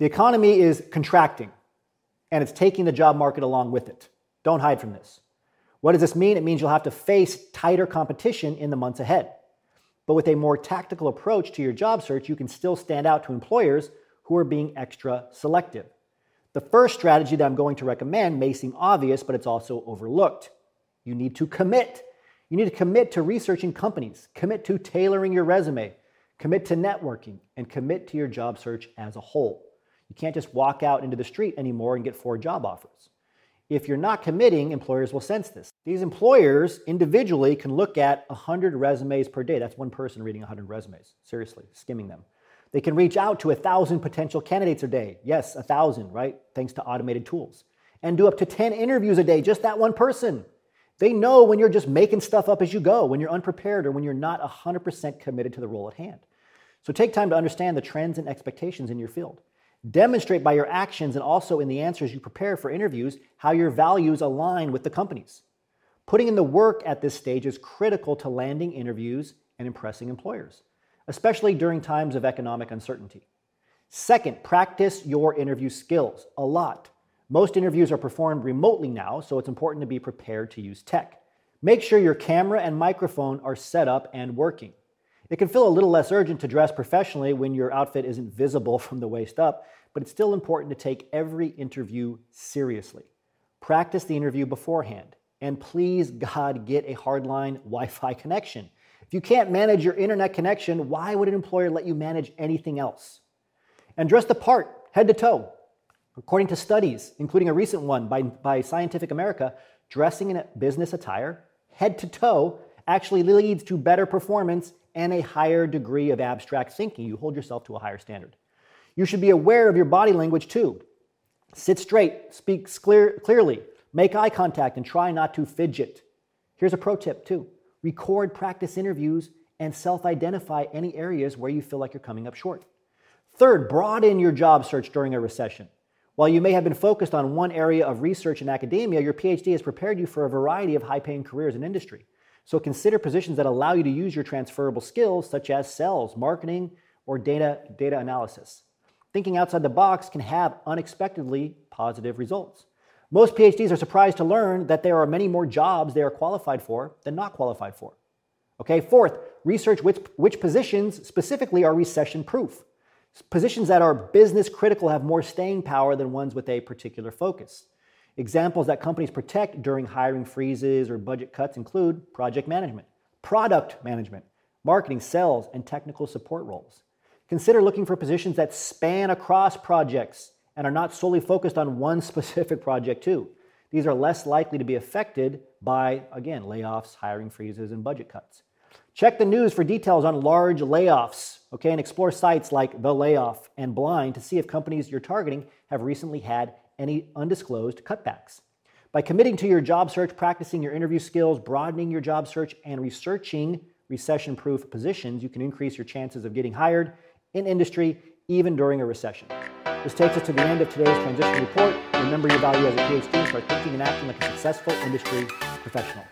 The economy is contracting and it's taking the job market along with it. Don't hide from this. What does this mean? It means you'll have to face tighter competition in the months ahead. But with a more tactical approach to your job search, you can still stand out to employers who are being extra selective. The first strategy that I'm going to recommend may seem obvious, but it's also overlooked. You need to commit. You need to commit to researching companies, commit to tailoring your resume, commit to networking, and commit to your job search as a whole. You can't just walk out into the street anymore and get four job offers. If you're not committing, employers will sense this. These employers individually can look at 100 resumes per day. That's one person reading 100 resumes, seriously, skimming them. They can reach out to 1,000 potential candidates a day. Yes, 1,000, right? Thanks to automated tools. And do up to 10 interviews a day, just that one person. They know when you're just making stuff up as you go, when you're unprepared, or when you're not 100% committed to the role at hand. So take time to understand the trends and expectations in your field. Demonstrate by your actions and also in the answers you prepare for interviews how your values align with the company's. Putting in the work at this stage is critical to landing interviews and impressing employers, especially during times of economic uncertainty. Second, practice your interview skills a lot. Most interviews are performed remotely now, so it's important to be prepared to use tech. Make sure your camera and microphone are set up and working. It can feel a little less urgent to dress professionally when your outfit isn't visible from the waist up, but it's still important to take every interview seriously. Practice the interview beforehand, and please, God, get a hardline Wi Fi connection. If you can't manage your internet connection, why would an employer let you manage anything else? And dress the part, head to toe. According to studies, including a recent one by, by Scientific American, dressing in business attire, head to toe, actually leads to better performance and a higher degree of abstract thinking. You hold yourself to a higher standard. You should be aware of your body language too. Sit straight, speak clear, clearly, make eye contact, and try not to fidget. Here's a pro tip too record practice interviews and self identify any areas where you feel like you're coming up short. Third, broaden your job search during a recession. While you may have been focused on one area of research in academia, your PhD has prepared you for a variety of high paying careers in industry. So consider positions that allow you to use your transferable skills, such as sales, marketing, or data, data analysis. Thinking outside the box can have unexpectedly positive results. Most PhDs are surprised to learn that there are many more jobs they are qualified for than not qualified for. Okay, fourth, research which, which positions specifically are recession proof. Positions that are business critical have more staying power than ones with a particular focus. Examples that companies protect during hiring freezes or budget cuts include project management, product management, marketing, sales, and technical support roles. Consider looking for positions that span across projects and are not solely focused on one specific project, too. These are less likely to be affected by, again, layoffs, hiring freezes, and budget cuts. Check the news for details on large layoffs, okay, and explore sites like The Layoff and Blind to see if companies you're targeting have recently had any undisclosed cutbacks. By committing to your job search, practicing your interview skills, broadening your job search, and researching recession proof positions, you can increase your chances of getting hired in industry even during a recession. This takes us to the end of today's transition report. Remember your value as a PhD start thinking and acting like a successful industry professional.